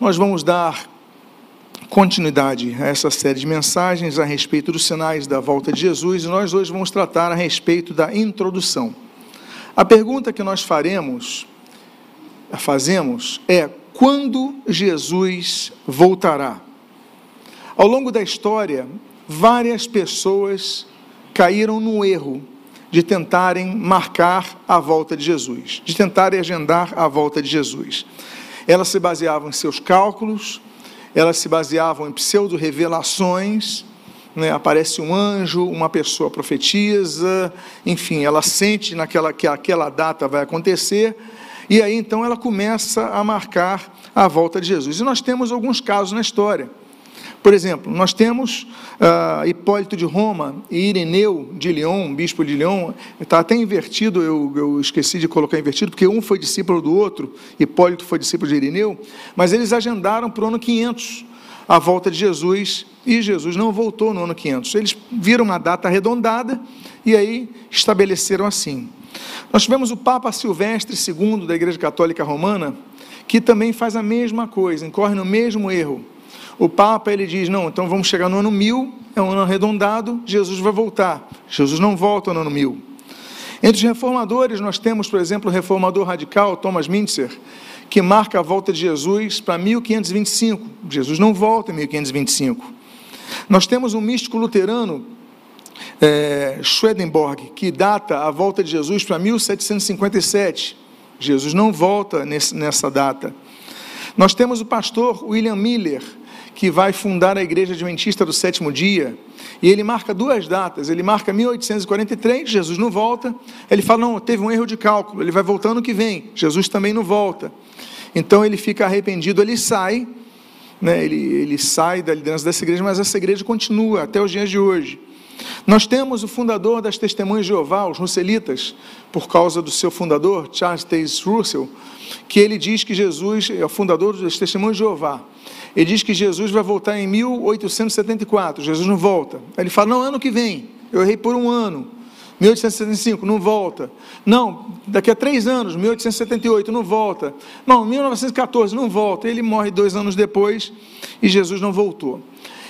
nós vamos dar continuidade a essa série de mensagens a respeito dos sinais da volta de Jesus e nós hoje vamos tratar a respeito da introdução. A pergunta que nós faremos, fazemos é quando Jesus voltará? Ao longo da história, várias pessoas caíram no erro de tentarem marcar a volta de Jesus, de tentarem agendar a volta de Jesus. Elas se baseavam em seus cálculos, elas se baseavam em pseudo-revelações, né? aparece um anjo, uma pessoa profetiza, enfim, ela sente naquela, que aquela data vai acontecer, e aí então ela começa a marcar a volta de Jesus. E nós temos alguns casos na história. Por exemplo, nós temos uh, Hipólito de Roma e Ireneu de Lyon, bispo de Lyon, está até invertido, eu, eu, esqueci de colocar invertido, porque um foi discípulo do outro, Hipólito foi discípulo de Ireneu, mas eles agendaram para o ano 500 a volta de Jesus e Jesus não voltou no ano 500. Eles viram uma data arredondada e aí estabeleceram assim. Nós tivemos o Papa Silvestre II da Igreja Católica Romana, que também faz a mesma coisa, incorre no mesmo erro o Papa ele diz: não, então vamos chegar no ano mil, é um ano arredondado, Jesus vai voltar. Jesus não volta no ano mil. Entre os reformadores, nós temos, por exemplo, o reformador radical Thomas Mintzer, que marca a volta de Jesus para 1525. Jesus não volta em 1525. Nós temos um místico luterano, é, Schwedenborg, que data a volta de Jesus para 1757. Jesus não volta nesse, nessa data. Nós temos o pastor William Miller, que vai fundar a Igreja Adventista do Sétimo Dia, e ele marca duas datas. Ele marca 1843, Jesus não volta. Ele fala: não, teve um erro de cálculo, ele vai voltar ano que vem. Jesus também não volta. Então ele fica arrependido, ele sai, né, ele, ele sai da liderança dessa igreja, mas essa igreja continua até os dias de hoje. Nós temos o fundador das Testemunhas de Jeová, os Russelitas, por causa do seu fundador, Charles Taze Russell, que ele diz que Jesus é o fundador das Testemunhas de Jeová. Ele diz que Jesus vai voltar em 1874. Jesus não volta. Ele fala: não, ano que vem. Eu errei por um ano. 1875, não volta. Não, daqui a três anos, 1878, não volta. Não, 1914, não volta. Ele morre dois anos depois e Jesus não voltou.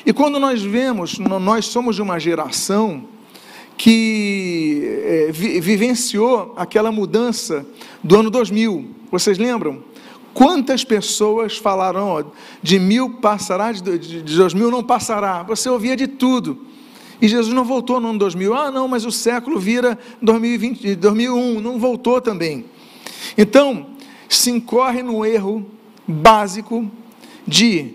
E quando nós vemos, nós somos de uma geração que é, vivenciou aquela mudança do ano 2000. Vocês lembram? Quantas pessoas falaram, ó, de mil passará, de dois mil não passará? Você ouvia de tudo. E Jesus não voltou no ano 2000. Ah, não, mas o século vira 2020, 2001, não voltou também. Então, se incorre no erro básico de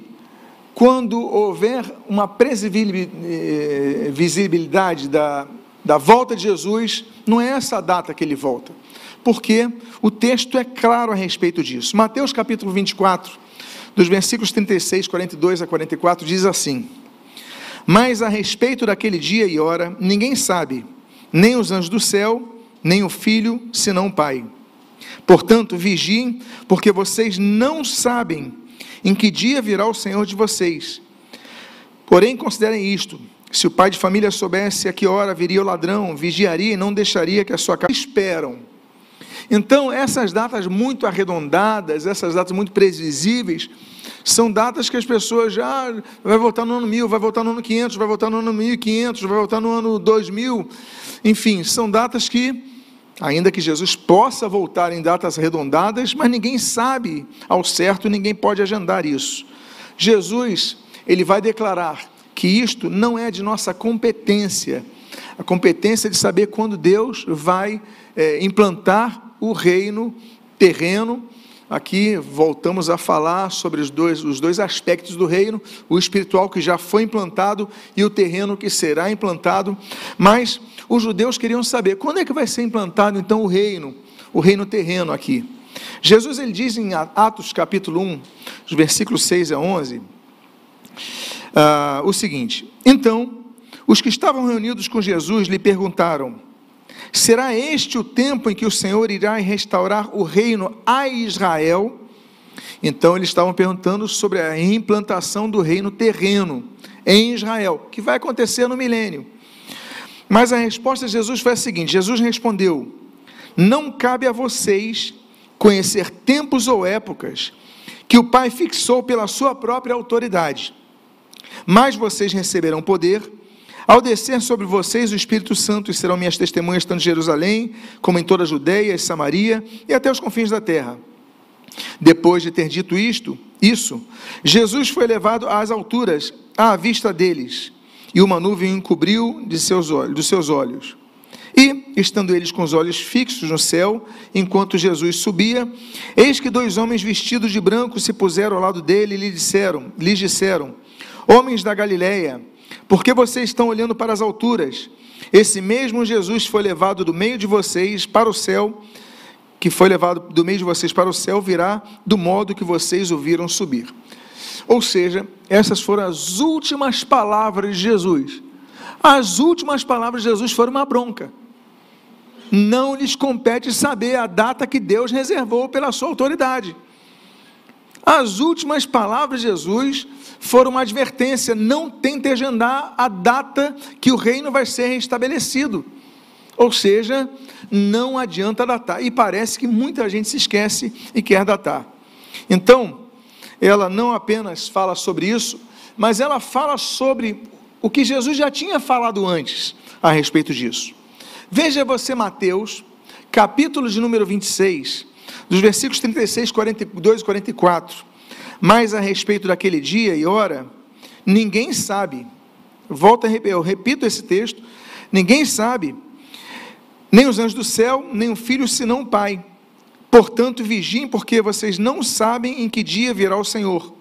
quando houver uma previsibilidade eh, da, da volta de Jesus, não é essa a data que ele volta porque o texto é claro a respeito disso. Mateus capítulo 24, dos versículos 36, 42 a 44, diz assim: Mas a respeito daquele dia e hora, ninguém sabe, nem os anjos do céu, nem o filho, senão o Pai. Portanto, vigiem, porque vocês não sabem em que dia virá o Senhor de vocês. Porém, considerem isto: se o pai de família soubesse a que hora viria o ladrão, vigiaria e não deixaria que a sua casa esperam então, essas datas muito arredondadas, essas datas muito previsíveis, são datas que as pessoas já vai voltar no ano 1000, vai voltar no ano 500, vai voltar no ano 1500, vai voltar no ano 2000. Enfim, são datas que ainda que Jesus possa voltar em datas arredondadas, mas ninguém sabe ao certo, ninguém pode agendar isso. Jesus, ele vai declarar que isto não é de nossa competência, a competência de saber quando Deus vai é, implantar o reino terreno. Aqui voltamos a falar sobre os dois, os dois aspectos do reino: o espiritual que já foi implantado e o terreno que será implantado. Mas os judeus queriam saber quando é que vai ser implantado então o reino, o reino terreno aqui. Jesus ele diz em Atos capítulo 1, os versículos 6 a 11, uh, ah, o seguinte: Então, os que estavam reunidos com Jesus lhe perguntaram: Será este o tempo em que o Senhor irá restaurar o reino a Israel? Então eles estavam perguntando sobre a implantação do reino terreno em Israel, que vai acontecer no milênio. Mas a resposta de Jesus foi a seguinte: Jesus respondeu: Não cabe a vocês conhecer tempos ou épocas que o Pai fixou pela sua própria autoridade. Mas vocês receberão poder ao descer sobre vocês o Espírito Santo e serão minhas testemunhas tanto em Jerusalém como em toda a Judéia e Samaria e até os confins da terra. Depois de ter dito isto, isso, Jesus foi levado às alturas à vista deles, e uma nuvem encobriu de seus olhos, dos seus olhos. E, estando eles com os olhos fixos no céu, enquanto Jesus subia, eis que dois homens vestidos de branco se puseram ao lado dele e lhe disseram, lhes disseram: Homens da Galileia, por que vocês estão olhando para as alturas? Esse mesmo Jesus foi levado do meio de vocês para o céu, que foi levado do meio de vocês para o céu, virá do modo que vocês o viram subir. Ou seja, essas foram as últimas palavras de Jesus. As últimas palavras de Jesus foram uma bronca. Não lhes compete saber a data que Deus reservou pela sua autoridade. As últimas palavras de Jesus foram uma advertência: não tente agendar a data que o reino vai ser restabelecido. Ou seja, não adianta datar. E parece que muita gente se esquece e quer datar. Então, ela não apenas fala sobre isso, mas ela fala sobre o que Jesus já tinha falado antes a respeito disso. Veja você Mateus, capítulo de número 26, dos versículos 36, 42 e 44. Mas a respeito daquele dia e hora, ninguém sabe. Volta, eu repito esse texto: ninguém sabe, nem os anjos do céu, nem o filho, senão o Pai. Portanto, vigiem, porque vocês não sabem em que dia virá o Senhor.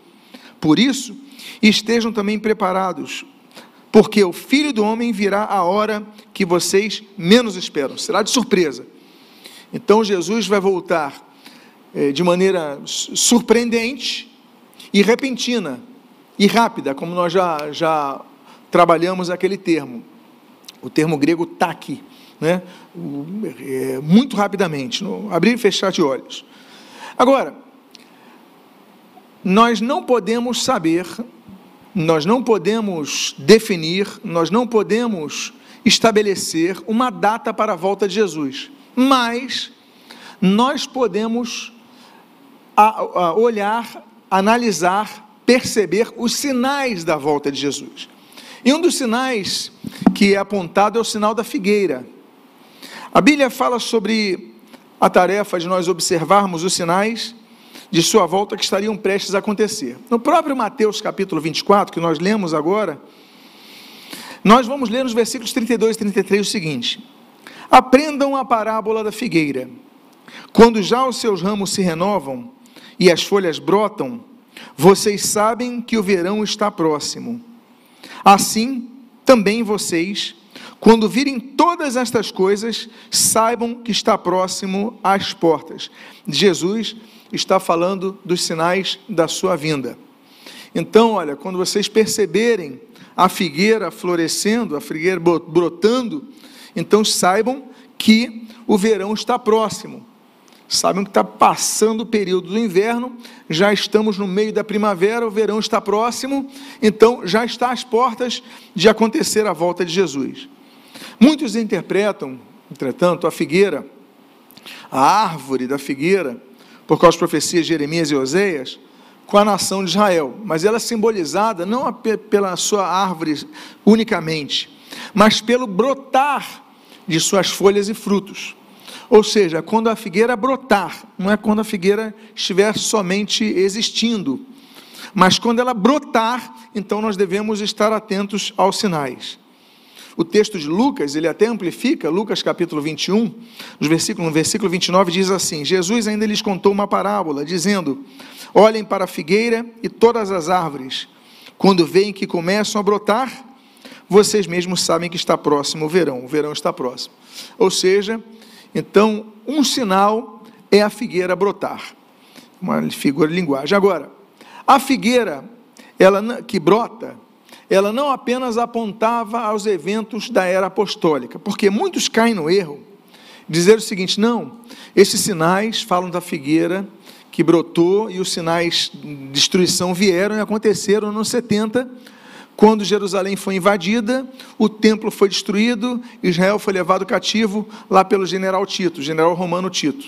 Por isso, estejam também preparados, porque o filho do homem virá a hora que vocês menos esperam. Será de surpresa. Então, Jesus vai voltar eh, de maneira surpreendente e repentina e rápida, como nós já, já trabalhamos aquele termo, o termo grego taki, né? É, muito rapidamente, no abrir e fechar de olhos. Agora, nós não podemos saber, nós não podemos definir, nós não podemos estabelecer uma data para a volta de Jesus, mas nós podemos olhar analisar, perceber os sinais da volta de Jesus. E um dos sinais que é apontado é o sinal da figueira. A Bíblia fala sobre a tarefa de nós observarmos os sinais de sua volta que estariam prestes a acontecer. No próprio Mateus capítulo 24, que nós lemos agora, nós vamos ler nos versículos 32 e 33 o seguinte: Aprendam a parábola da figueira. Quando já os seus ramos se renovam, e as folhas brotam, vocês sabem que o verão está próximo. Assim, também vocês, quando virem todas estas coisas, saibam que está próximo às portas. Jesus está falando dos sinais da sua vinda. Então, olha, quando vocês perceberem a figueira florescendo, a figueira brotando, então saibam que o verão está próximo sabem que está passando o período do inverno, já estamos no meio da primavera, o verão está próximo, então já está às portas de acontecer a volta de Jesus. Muitos interpretam, entretanto, a figueira, a árvore da figueira, por causa das profecias de Jeremias e Oséias, com a nação de Israel, mas ela é simbolizada não pela sua árvore unicamente, mas pelo brotar de suas folhas e frutos. Ou seja, quando a figueira brotar, não é quando a figueira estiver somente existindo, mas quando ela brotar, então nós devemos estar atentos aos sinais. O texto de Lucas, ele até amplifica, Lucas capítulo 21, no versículo, no versículo 29 diz assim: Jesus ainda lhes contou uma parábola, dizendo: Olhem para a figueira e todas as árvores, quando veem que começam a brotar, vocês mesmos sabem que está próximo o verão, o verão está próximo. Ou seja, então, um sinal é a figueira brotar. Uma figura de linguagem. Agora, a figueira, ela que brota, ela não apenas apontava aos eventos da era apostólica, porque muitos caem no erro, dizer o seguinte: não, esses sinais falam da figueira que brotou e os sinais de destruição vieram e aconteceram nos 70 quando Jerusalém foi invadida, o templo foi destruído, Israel foi levado cativo lá pelo general Tito, general romano Tito.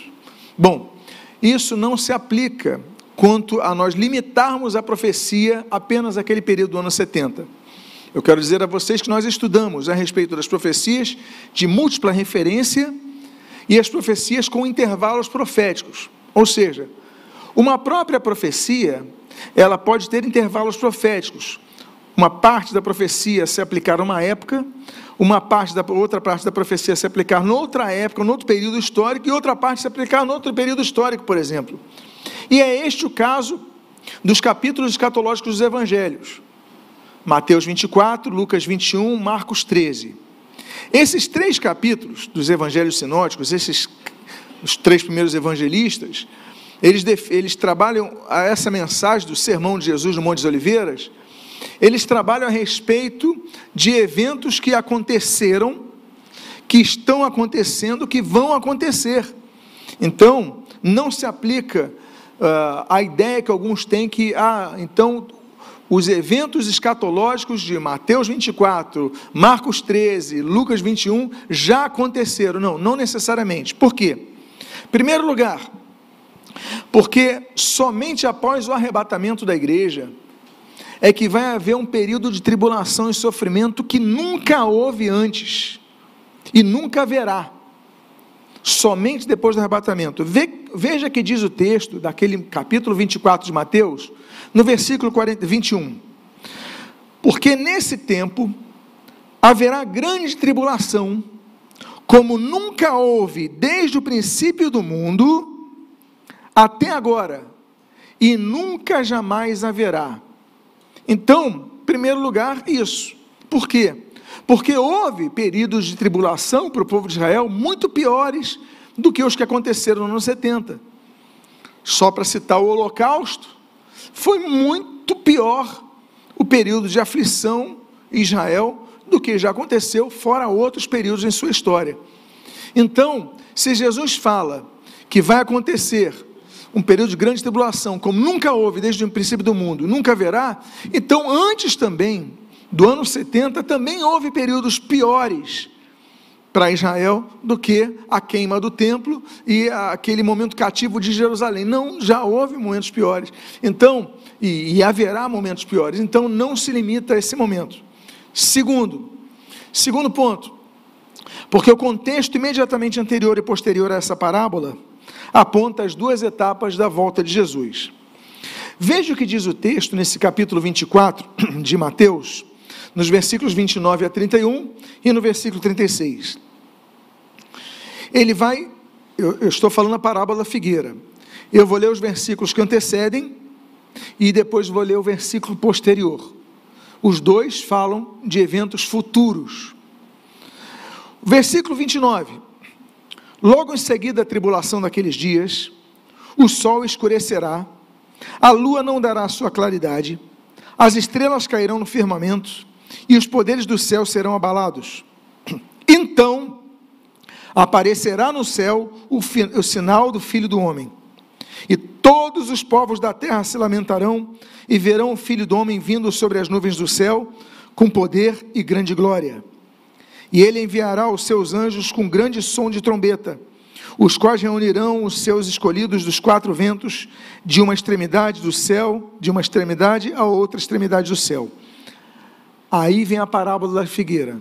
Bom, isso não se aplica quanto a nós limitarmos a profecia apenas àquele período do ano 70. Eu quero dizer a vocês que nós estudamos a respeito das profecias de múltipla referência e as profecias com intervalos proféticos. Ou seja, uma própria profecia, ela pode ter intervalos proféticos. Uma parte da profecia se aplicar a uma época, uma parte da outra parte da profecia se aplicar noutra época, noutro período histórico, e outra parte se aplicar noutro período histórico, por exemplo. E é este o caso dos capítulos escatológicos dos evangelhos. Mateus 24, Lucas 21, Marcos 13. Esses três capítulos dos evangelhos sinóticos, esses os três primeiros evangelistas, eles, eles trabalham essa mensagem do sermão de Jesus no Monte das Oliveiras, eles trabalham a respeito de eventos que aconteceram, que estão acontecendo, que vão acontecer. Então, não se aplica uh, a ideia que alguns têm que, ah, então os eventos escatológicos de Mateus 24, Marcos 13, Lucas 21 já aconteceram. Não, não necessariamente. Por quê? Primeiro lugar, porque somente após o arrebatamento da igreja é que vai haver um período de tribulação e sofrimento que nunca houve antes e nunca haverá. Somente depois do arrebatamento. Veja que diz o texto daquele capítulo 24 de Mateus, no versículo 40, 21. Porque nesse tempo haverá grande tribulação, como nunca houve desde o princípio do mundo até agora, e nunca jamais haverá. Então, em primeiro lugar, isso. Por quê? Porque houve períodos de tribulação para o povo de Israel muito piores do que os que aconteceram no ano 70. Só para citar o Holocausto, foi muito pior o período de aflição em Israel do que já aconteceu, fora outros períodos em sua história. Então, se Jesus fala que vai acontecer um período de grande tribulação, como nunca houve desde o princípio do mundo, nunca haverá, então antes também do ano 70 também houve períodos piores para Israel do que a queima do templo e aquele momento cativo de Jerusalém. Não, já houve momentos piores. Então, e, e haverá momentos piores. Então, não se limita a esse momento. Segundo, segundo ponto, porque o contexto imediatamente anterior e posterior a essa parábola aponta as duas etapas da volta de Jesus. Veja o que diz o texto nesse capítulo 24 de Mateus, nos versículos 29 a 31 e no versículo 36. Ele vai, eu, eu estou falando a parábola da figueira. Eu vou ler os versículos que antecedem e depois vou ler o versículo posterior. Os dois falam de eventos futuros. Versículo 29. Logo em seguida a tribulação daqueles dias, o sol escurecerá, a lua não dará sua claridade, as estrelas cairão no firmamento e os poderes do céu serão abalados. Então aparecerá no céu o, o sinal do Filho do Homem. E todos os povos da terra se lamentarão e verão o Filho do Homem vindo sobre as nuvens do céu com poder e grande glória. E ele enviará os seus anjos com grande som de trombeta, os quais reunirão os seus escolhidos dos quatro ventos, de uma extremidade do céu, de uma extremidade a outra extremidade do céu. Aí vem a parábola da figueira.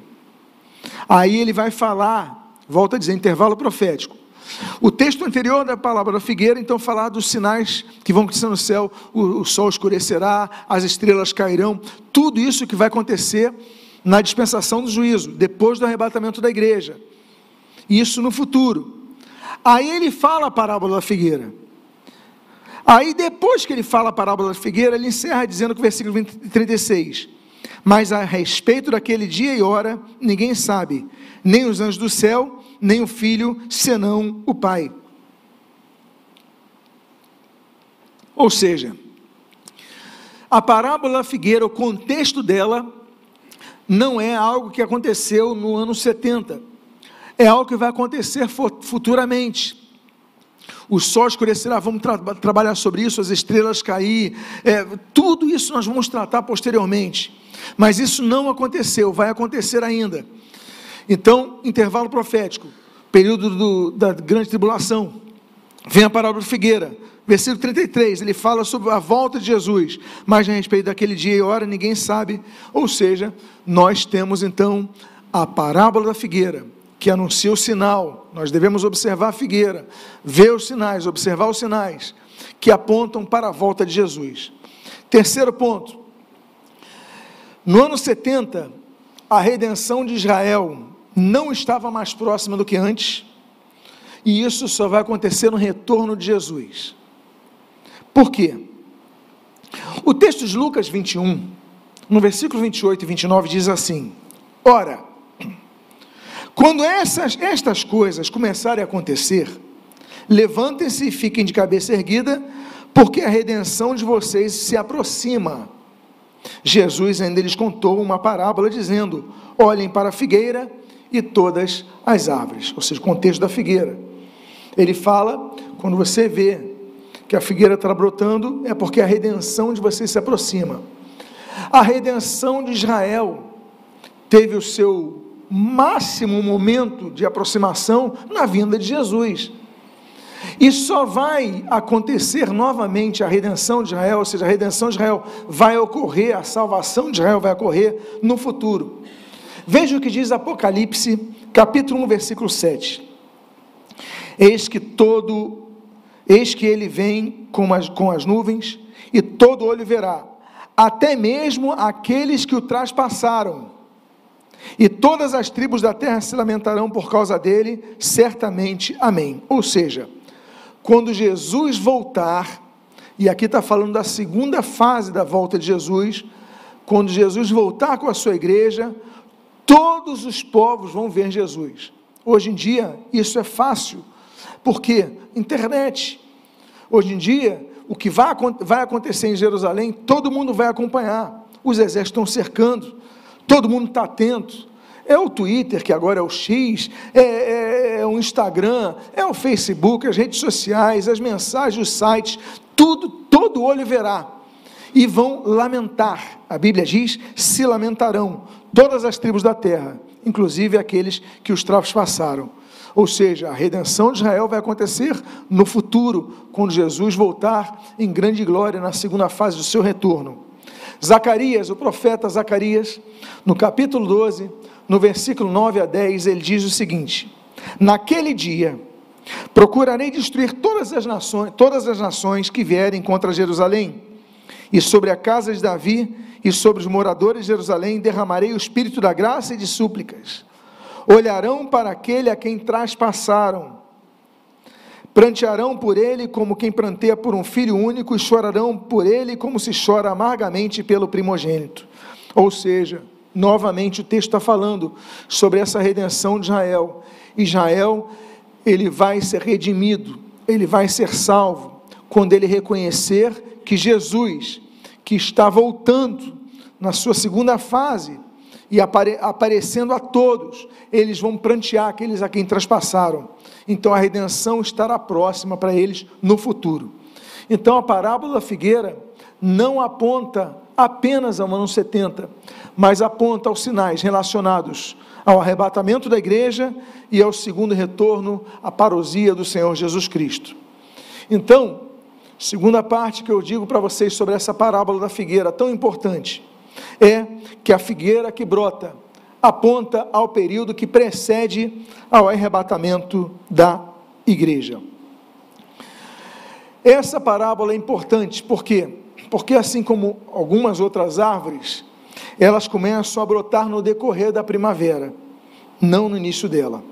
Aí ele vai falar, volta a dizer, intervalo profético. O texto anterior da palavra da figueira, então, falar dos sinais que vão acontecer no céu: o, o sol escurecerá, as estrelas cairão, tudo isso que vai acontecer na dispensação do juízo, depois do arrebatamento da igreja. Isso no futuro. Aí ele fala a parábola da figueira. Aí depois que ele fala a parábola da figueira, ele encerra dizendo que o versículo 20, 36. Mas a respeito daquele dia e hora, ninguém sabe, nem os anjos do céu, nem o filho, senão o Pai. Ou seja, a parábola da figueira, o contexto dela, não é algo que aconteceu no ano 70, é algo que vai acontecer futuramente. O sol escurecerá, vamos tra trabalhar sobre isso, as estrelas cair, é, tudo isso nós vamos tratar posteriormente. Mas isso não aconteceu, vai acontecer ainda. Então, intervalo profético, período do, da grande tribulação. vem a parábola figueira. Versículo 33, ele fala sobre a volta de Jesus, mas a respeito daquele dia e hora ninguém sabe. Ou seja, nós temos então a parábola da figueira, que anuncia o sinal. Nós devemos observar a figueira, ver os sinais, observar os sinais que apontam para a volta de Jesus. Terceiro ponto. No ano 70, a redenção de Israel não estava mais próxima do que antes, e isso só vai acontecer no retorno de Jesus. Por quê? O texto de Lucas 21, no versículo 28 e 29, diz assim: Ora, quando essas, estas coisas começarem a acontecer, levantem-se e fiquem de cabeça erguida, porque a redenção de vocês se aproxima. Jesus ainda lhes contou uma parábola dizendo: Olhem para a figueira e todas as árvores, ou seja, o contexto da figueira. Ele fala, quando você vê que a figueira está brotando, é porque a redenção de vocês se aproxima. A redenção de Israel teve o seu máximo momento de aproximação na vinda de Jesus. E só vai acontecer novamente a redenção de Israel, ou seja, a redenção de Israel vai ocorrer, a salvação de Israel vai ocorrer no futuro. Veja o que diz Apocalipse, capítulo 1, versículo 7. Eis que todo, eis que ele vem com as, com as nuvens, e todo olho verá, até mesmo aqueles que o traspassaram e todas as tribos da terra se lamentarão por causa dele, certamente. Amém. Ou seja, quando Jesus voltar, e aqui está falando da segunda fase da volta de Jesus, quando Jesus voltar com a sua igreja, todos os povos vão ver Jesus. Hoje em dia, isso é fácil, porque internet. Hoje em dia, o que vai, vai acontecer em Jerusalém, todo mundo vai acompanhar. Os exércitos estão cercando todo mundo está atento. É o Twitter, que agora é o X, é, é, é, o Instagram, é o Facebook, as redes sociais, as mensagens, os sites, tudo, todo olho verá. E vão lamentar. A Bíblia diz: se lamentarão todas as tribos da terra, inclusive aqueles que os travos passaram. Ou seja, a redenção de Israel vai acontecer no futuro, quando Jesus voltar em grande glória na segunda fase do seu retorno. Zacarias, o profeta Zacarias, no capítulo 12, no versículo 9 a 10, ele diz o seguinte: Naquele dia procurarei destruir todas as nações, todas as nações que vierem contra Jerusalém, e sobre a casa de Davi e sobre os moradores de Jerusalém derramarei o espírito da graça e de súplicas. Olharão para aquele a quem traspassaram Prantearão por ele como quem pranteia por um filho único, e chorarão por ele como se chora amargamente pelo primogênito. Ou seja, novamente o texto está falando sobre essa redenção de Israel. Israel, ele vai ser redimido, ele vai ser salvo, quando ele reconhecer que Jesus, que está voltando na sua segunda fase, e apare, aparecendo a todos, eles vão prantear aqueles a quem traspassaram. Então a redenção estará próxima para eles no futuro. Então a parábola da figueira não aponta apenas ao ano 70, mas aponta aos sinais relacionados ao arrebatamento da igreja e ao segundo retorno, à parousia do Senhor Jesus Cristo. Então, segunda parte que eu digo para vocês sobre essa parábola da figueira tão importante é que a figueira que brota aponta ao período que precede ao arrebatamento da igreja. Essa parábola é importante, por quê? Porque assim como algumas outras árvores, elas começam a brotar no decorrer da primavera, não no início dela.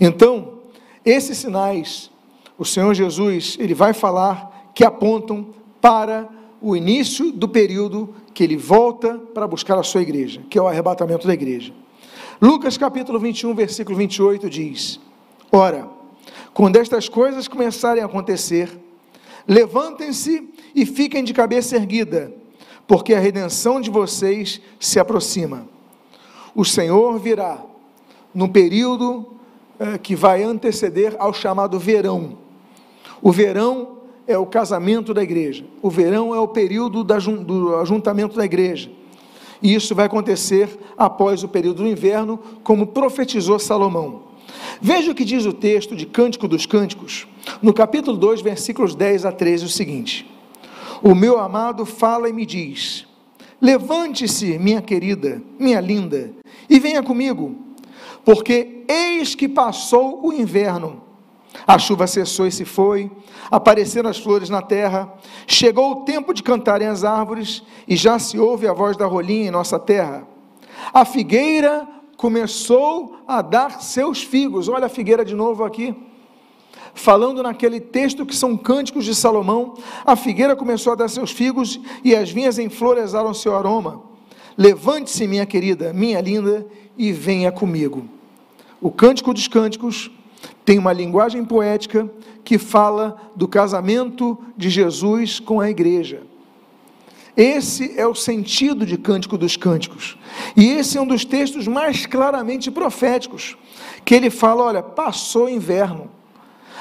Então, esses sinais, o Senhor Jesus, ele vai falar que apontam para o início do período que ele volta para buscar a sua igreja, que é o arrebatamento da igreja. Lucas capítulo 21, versículo 28 diz: Ora, quando estas coisas começarem a acontecer, levantem-se e fiquem de cabeça erguida, porque a redenção de vocês se aproxima. O Senhor virá num período eh, que vai anteceder ao chamado verão. O verão é o casamento da igreja. O verão é o período do ajuntamento da igreja. E isso vai acontecer após o período do inverno, como profetizou Salomão. Veja o que diz o texto de Cântico dos Cânticos, no capítulo 2, versículos 10 a 13, o seguinte: O meu amado fala e me diz: Levante-se, minha querida, minha linda, e venha comigo, porque eis que passou o inverno. A chuva cessou e se foi, apareceram as flores na terra, chegou o tempo de cantarem as árvores, e já se ouve a voz da rolinha em nossa terra. A figueira começou a dar seus figos. Olha a figueira de novo aqui. Falando naquele texto que são cânticos de Salomão, a figueira começou a dar seus figos e as vinhas em seu aroma. Levante-se, minha querida, minha linda, e venha comigo. O Cântico dos Cânticos tem uma linguagem poética que fala do casamento de Jesus com a igreja. Esse é o sentido de Cântico dos Cânticos. E esse é um dos textos mais claramente proféticos, que ele fala, olha, passou o inverno.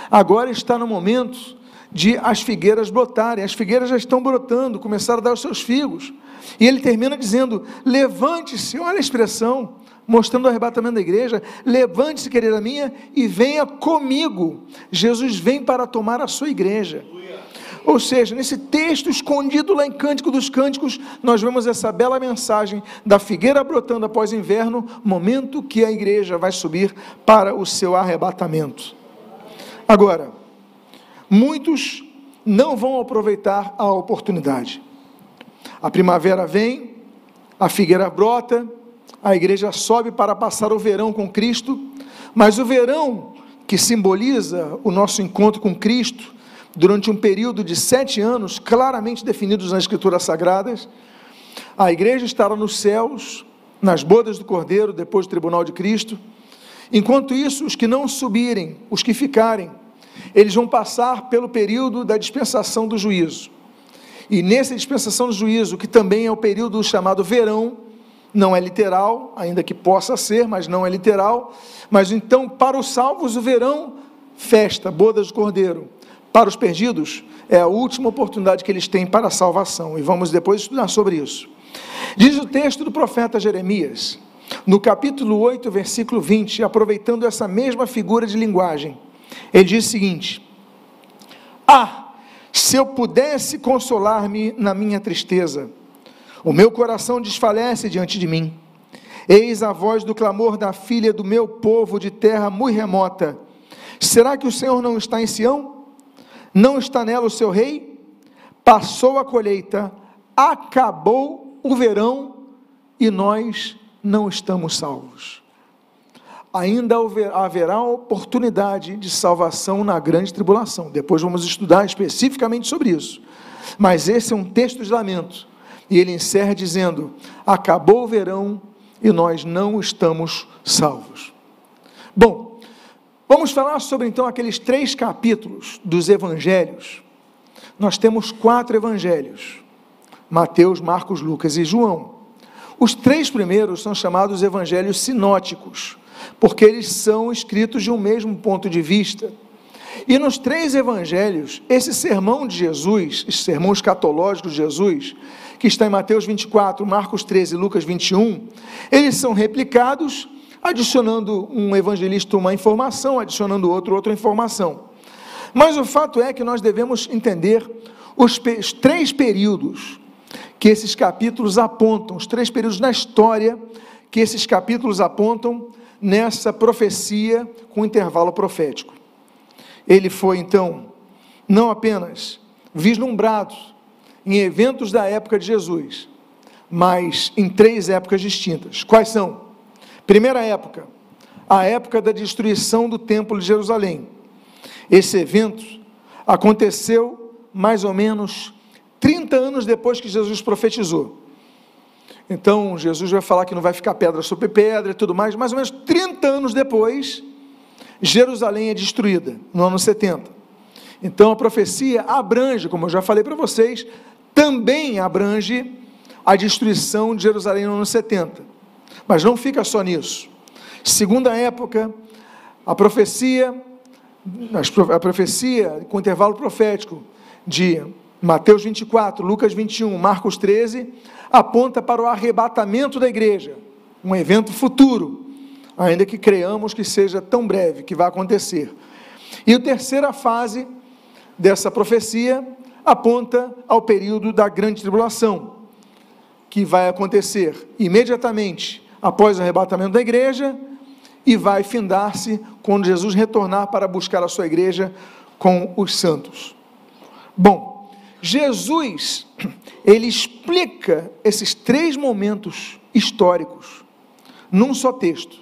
Agora está no momento de as figueiras brotarem. As figueiras já estão brotando, começaram a dar os seus figos. E ele termina dizendo: "Levante-se". Olha a expressão, mostrando o arrebatamento da igreja. Levante-se, querida minha, e venha comigo. Jesus vem para tomar a sua igreja. Ou seja, nesse texto escondido lá em Cântico dos Cânticos, nós vemos essa bela mensagem da figueira brotando após inverno, momento que a igreja vai subir para o seu arrebatamento. Agora, muitos não vão aproveitar a oportunidade. A primavera vem, a figueira brota, a igreja sobe para passar o verão com Cristo, mas o verão que simboliza o nosso encontro com Cristo, durante um período de sete anos, claramente definidos nas Escrituras Sagradas. A igreja estará nos céus, nas bodas do Cordeiro, depois do tribunal de Cristo. Enquanto isso, os que não subirem, os que ficarem, eles vão passar pelo período da dispensação do juízo. E nessa dispensação do juízo, que também é o período chamado verão, não é literal, ainda que possa ser, mas não é literal. Mas então, para os salvos, o verão, festa, bodas do Cordeiro. Para os perdidos, é a última oportunidade que eles têm para a salvação, e vamos depois estudar sobre isso. Diz o texto do profeta Jeremias, no capítulo 8, versículo 20, aproveitando essa mesma figura de linguagem, ele diz o seguinte: Ah, se eu pudesse consolar-me na minha tristeza, o meu coração desfalece diante de mim. Eis a voz do clamor da filha do meu povo de terra muito remota. Será que o Senhor não está em Sião? Não está nela o seu rei? Passou a colheita, acabou o verão e nós não estamos salvos. Ainda haverá oportunidade de salvação na grande tribulação. Depois vamos estudar especificamente sobre isso. Mas esse é um texto de lamento. E ele encerra dizendo: Acabou o verão e nós não estamos salvos. Bom, Vamos falar sobre então aqueles três capítulos dos evangelhos. Nós temos quatro evangelhos: Mateus, Marcos, Lucas e João. Os três primeiros são chamados evangelhos sinóticos, porque eles são escritos de um mesmo ponto de vista. E nos três evangelhos, esse sermão de Jesus, esse sermão escatológico de Jesus, que está em Mateus 24, Marcos 13 e Lucas 21, eles são replicados adicionando um evangelista uma informação, adicionando outro outra informação. Mas o fato é que nós devemos entender os, os três períodos que esses capítulos apontam, os três períodos na história que esses capítulos apontam nessa profecia com intervalo profético. Ele foi então não apenas vislumbrado em eventos da época de Jesus, mas em três épocas distintas. Quais são? Primeira época, a época da destruição do Templo de Jerusalém. Esse evento aconteceu mais ou menos 30 anos depois que Jesus profetizou. Então, Jesus vai falar que não vai ficar pedra sobre pedra e tudo mais, mais ou menos 30 anos depois, Jerusalém é destruída, no ano 70. Então, a profecia abrange, como eu já falei para vocês, também abrange a destruição de Jerusalém no ano 70. Mas não fica só nisso. Segunda época, a profecia, a profecia com intervalo profético de Mateus 24, Lucas 21, Marcos 13, aponta para o arrebatamento da igreja, um evento futuro, ainda que creamos que seja tão breve, que vai acontecer. E a terceira fase dessa profecia aponta ao período da grande tribulação, que vai acontecer imediatamente após o arrebatamento da igreja e vai findar-se quando Jesus retornar para buscar a sua igreja com os santos. Bom, Jesus, ele explica esses três momentos históricos num só texto.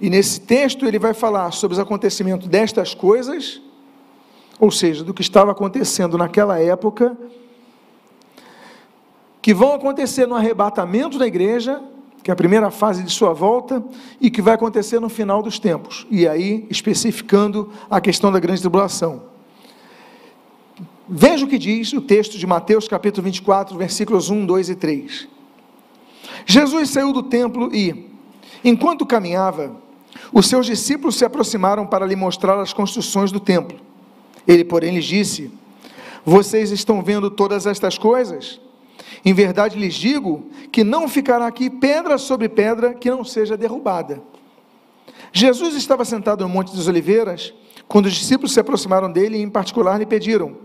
E nesse texto ele vai falar sobre os acontecimentos destas coisas, ou seja, do que estava acontecendo naquela época, que vão acontecer no arrebatamento da igreja que é a primeira fase de sua volta e que vai acontecer no final dos tempos. E aí, especificando a questão da grande tribulação. Veja o que diz o texto de Mateus, capítulo 24, versículos 1, 2 e 3. Jesus saiu do templo e, enquanto caminhava, os seus discípulos se aproximaram para lhe mostrar as construções do templo. Ele, porém, lhes disse: Vocês estão vendo todas estas coisas? Em verdade lhes digo que não ficará aqui pedra sobre pedra que não seja derrubada. Jesus estava sentado no Monte das Oliveiras, quando os discípulos se aproximaram dele e, em particular, lhe pediram: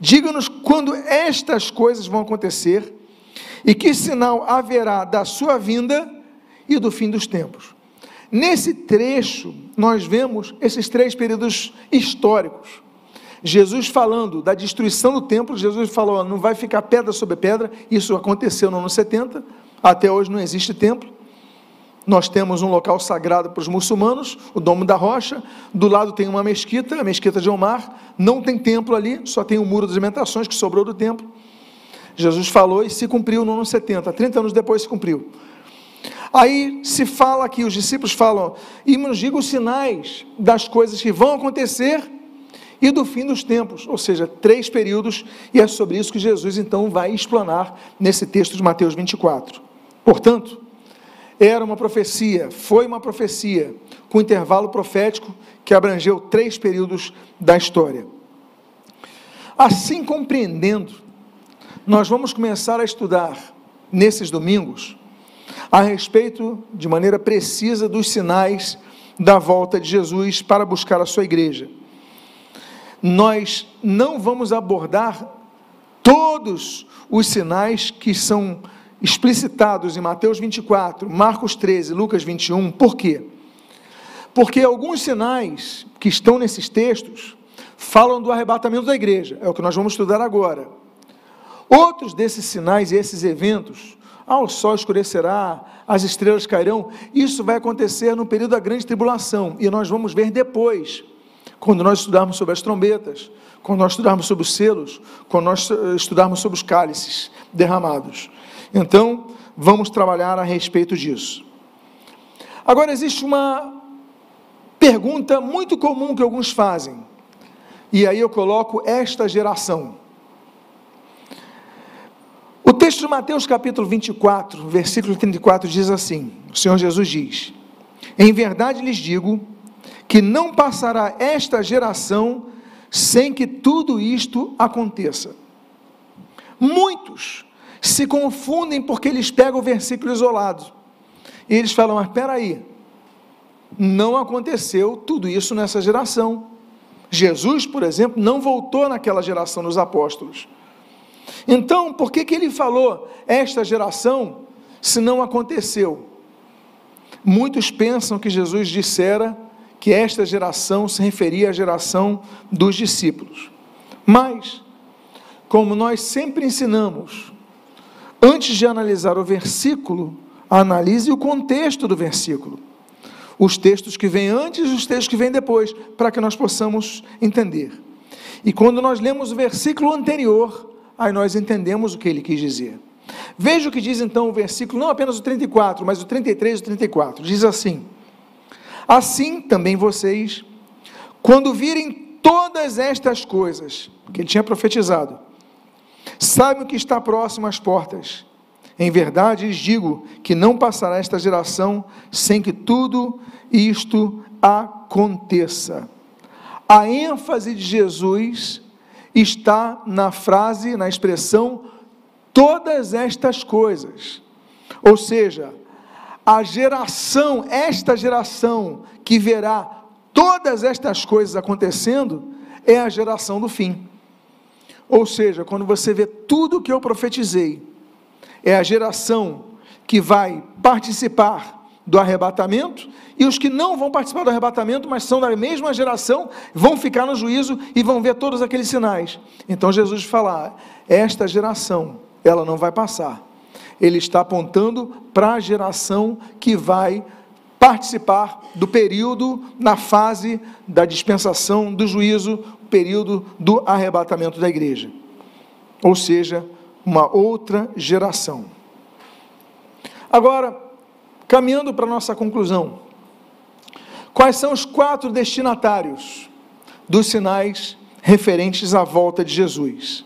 Diga-nos quando estas coisas vão acontecer e que sinal haverá da sua vinda e do fim dos tempos. Nesse trecho, nós vemos esses três períodos históricos. Jesus falando da destruição do templo, Jesus falou: não vai ficar pedra sobre pedra. Isso aconteceu no ano 70, até hoje não existe templo. Nós temos um local sagrado para os muçulmanos, o Domo da Rocha. Do lado tem uma mesquita, a mesquita de Omar. Não tem templo ali, só tem o muro das lamentações que sobrou do templo. Jesus falou e se cumpriu no ano 70, 30 anos depois se cumpriu. Aí se fala aqui, os discípulos falam, e nos diga os sinais das coisas que vão acontecer e do fim dos tempos, ou seja, três períodos, e é sobre isso que Jesus então vai explanar nesse texto de Mateus 24. Portanto, era uma profecia, foi uma profecia, com intervalo profético que abrangeu três períodos da história. Assim compreendendo, nós vamos começar a estudar nesses domingos a respeito, de maneira precisa, dos sinais da volta de Jesus para buscar a sua igreja nós não vamos abordar todos os sinais que são explicitados em Mateus 24, Marcos 13, Lucas 21. Por quê? Porque alguns sinais que estão nesses textos falam do arrebatamento da igreja, é o que nós vamos estudar agora. Outros desses sinais e esses eventos, ah, o sol escurecerá, as estrelas cairão, isso vai acontecer no período da grande tribulação, e nós vamos ver depois quando nós estudarmos sobre as trombetas, quando nós estudarmos sobre os selos, quando nós eh, estudarmos sobre os cálices derramados. Então, vamos trabalhar a respeito disso. Agora, existe uma pergunta muito comum que alguns fazem, e aí eu coloco esta geração. O texto de Mateus capítulo 24, versículo 34 diz assim: O Senhor Jesus diz: Em verdade lhes digo que não passará esta geração sem que tudo isto aconteça. Muitos se confundem porque eles pegam o versículo isolado. E eles falam: Mas aí, não aconteceu tudo isso nessa geração. Jesus, por exemplo, não voltou naquela geração dos apóstolos. Então, por que, que ele falou esta geração se não aconteceu? Muitos pensam que Jesus dissera que esta geração se referia à geração dos discípulos. Mas, como nós sempre ensinamos, antes de analisar o versículo, analise o contexto do versículo. Os textos que vêm antes e os textos que vêm depois, para que nós possamos entender. E quando nós lemos o versículo anterior, aí nós entendemos o que ele quis dizer. Veja o que diz então o versículo, não apenas o 34, mas o 33 e o 34. Diz assim: Assim também vocês, quando virem todas estas coisas que ele tinha profetizado, saibam que está próximo às portas. Em verdade lhes digo que não passará esta geração sem que tudo isto aconteça. A ênfase de Jesus está na frase, na expressão, todas estas coisas. Ou seja, a geração, esta geração que verá todas estas coisas acontecendo, é a geração do fim. Ou seja, quando você vê tudo que eu profetizei, é a geração que vai participar do arrebatamento, e os que não vão participar do arrebatamento, mas são da mesma geração, vão ficar no juízo e vão ver todos aqueles sinais. Então Jesus fala: esta geração, ela não vai passar. Ele está apontando para a geração que vai participar do período na fase da dispensação do juízo, período do arrebatamento da igreja. Ou seja, uma outra geração. Agora, caminhando para a nossa conclusão, quais são os quatro destinatários dos sinais referentes à volta de Jesus?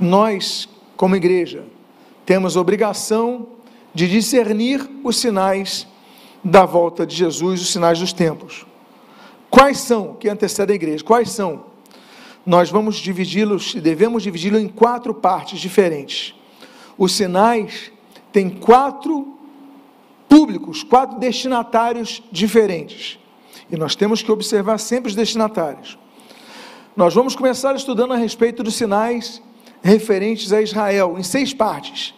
Nós, como igreja, temos obrigação de discernir os sinais da volta de Jesus, os sinais dos tempos. Quais são que antecedem a igreja? Quais são? Nós vamos dividi-los, devemos dividi-los em quatro partes diferentes. Os sinais têm quatro públicos, quatro destinatários diferentes. E nós temos que observar sempre os destinatários. Nós vamos começar estudando a respeito dos sinais referentes a Israel, em seis partes.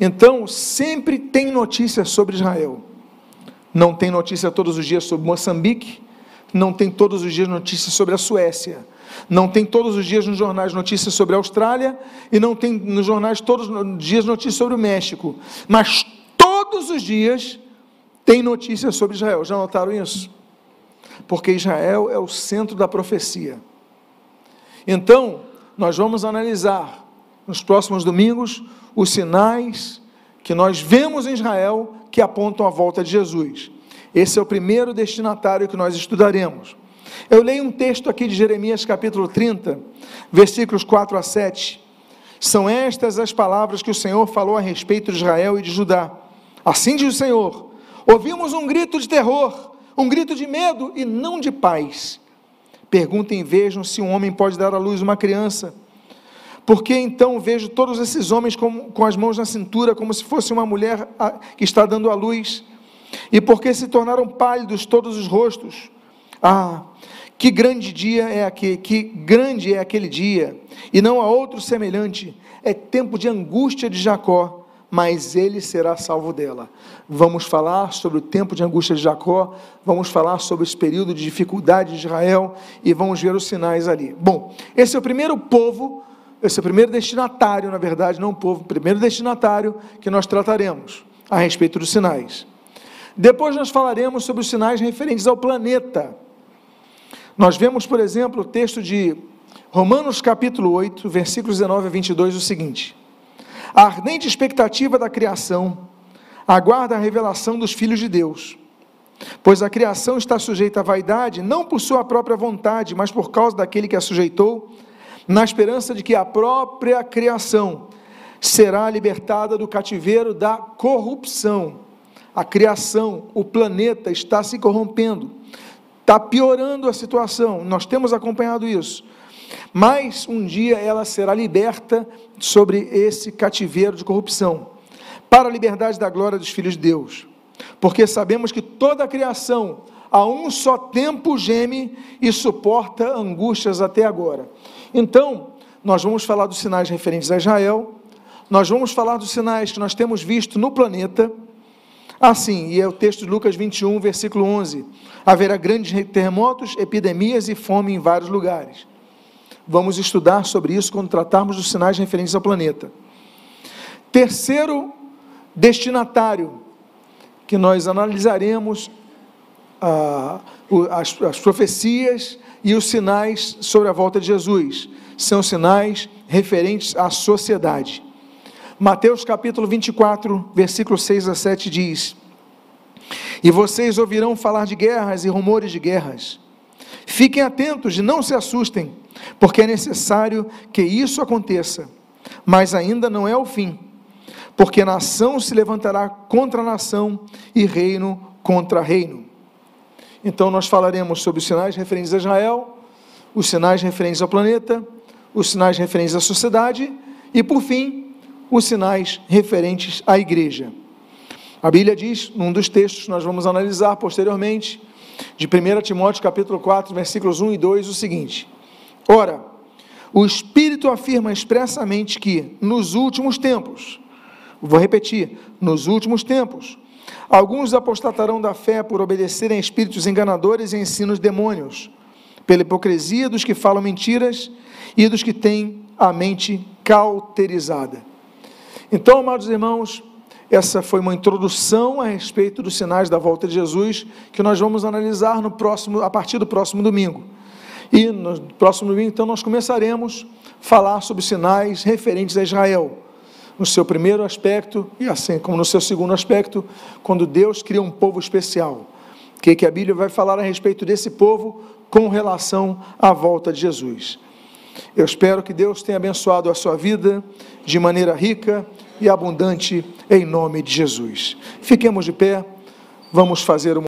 Então, sempre tem notícia sobre Israel. Não tem notícia todos os dias sobre Moçambique, não tem todos os dias notícias sobre a Suécia, não tem todos os dias nos jornais notícias sobre a Austrália e não tem nos jornais todos os dias notícias sobre o México, mas todos os dias tem notícias sobre Israel. Já notaram isso? Porque Israel é o centro da profecia. Então, nós vamos analisar nos próximos domingos os sinais que nós vemos em Israel que apontam a volta de Jesus. Esse é o primeiro destinatário que nós estudaremos. Eu leio um texto aqui de Jeremias capítulo 30, versículos 4 a 7. São estas as palavras que o Senhor falou a respeito de Israel e de Judá. Assim diz o Senhor: ouvimos um grito de terror, um grito de medo e não de paz. Perguntem e vejam se um homem pode dar à luz uma criança. Porque então vejo todos esses homens com, com as mãos na cintura, como se fosse uma mulher que está dando à luz? E porque se tornaram pálidos todos os rostos? Ah, que grande dia é aquele, que grande é aquele dia, e não há outro semelhante. É tempo de angústia de Jacó, mas ele será salvo dela. Vamos falar sobre o tempo de angústia de Jacó, vamos falar sobre esse período de dificuldade de Israel e vamos ver os sinais ali. Bom, esse é o primeiro povo, esse é o primeiro destinatário, na verdade, não o povo, o primeiro destinatário que nós trataremos a respeito dos sinais. Depois nós falaremos sobre os sinais referentes ao planeta. Nós vemos, por exemplo, o texto de Romanos capítulo 8, versículos 19 a 22, o seguinte: a ardente expectativa da criação aguarda a revelação dos filhos de Deus. Pois a criação está sujeita à vaidade, não por sua própria vontade, mas por causa daquele que a sujeitou, na esperança de que a própria criação será libertada do cativeiro da corrupção. A criação, o planeta está se corrompendo, está piorando a situação, nós temos acompanhado isso. Mas um dia ela será liberta sobre esse cativeiro de corrupção, para a liberdade da glória dos filhos de Deus. Porque sabemos que toda a criação a um só tempo geme e suporta angústias até agora. Então, nós vamos falar dos sinais referentes a Israel, nós vamos falar dos sinais que nós temos visto no planeta. Assim, e é o texto de Lucas 21, versículo 11: haverá grandes terremotos, epidemias e fome em vários lugares. Vamos estudar sobre isso quando tratarmos dos sinais referentes ao planeta. Terceiro destinatário que nós analisaremos ah, as, as profecias e os sinais sobre a volta de Jesus. São sinais referentes à sociedade. Mateus capítulo 24, versículo 6 a 7 diz: E vocês ouvirão falar de guerras e rumores de guerras. Fiquem atentos e não se assustem porque é necessário que isso aconteça, mas ainda não é o fim, porque nação se levantará contra nação e reino contra reino. Então nós falaremos sobre os sinais referentes a Israel, os sinais referentes ao planeta, os sinais referentes à sociedade e, por fim, os sinais referentes à igreja. A Bíblia diz, num dos textos que nós vamos analisar posteriormente, de 1 Timóteo capítulo 4, versículos 1 e 2, o seguinte: Ora, o Espírito afirma expressamente que nos últimos tempos, vou repetir, nos últimos tempos, alguns apostatarão da fé por obedecerem a espíritos enganadores e ensinos demônios, pela hipocrisia dos que falam mentiras e dos que têm a mente cauterizada. Então, amados irmãos, essa foi uma introdução a respeito dos sinais da volta de Jesus, que nós vamos analisar no próximo, a partir do próximo domingo. E no próximo domingo, então, nós começaremos a falar sobre sinais referentes a Israel, no seu primeiro aspecto e assim como no seu segundo aspecto, quando Deus cria um povo especial. O que, que a Bíblia vai falar a respeito desse povo com relação à volta de Jesus. Eu espero que Deus tenha abençoado a sua vida de maneira rica e abundante em nome de Jesus. Fiquemos de pé, vamos fazer uma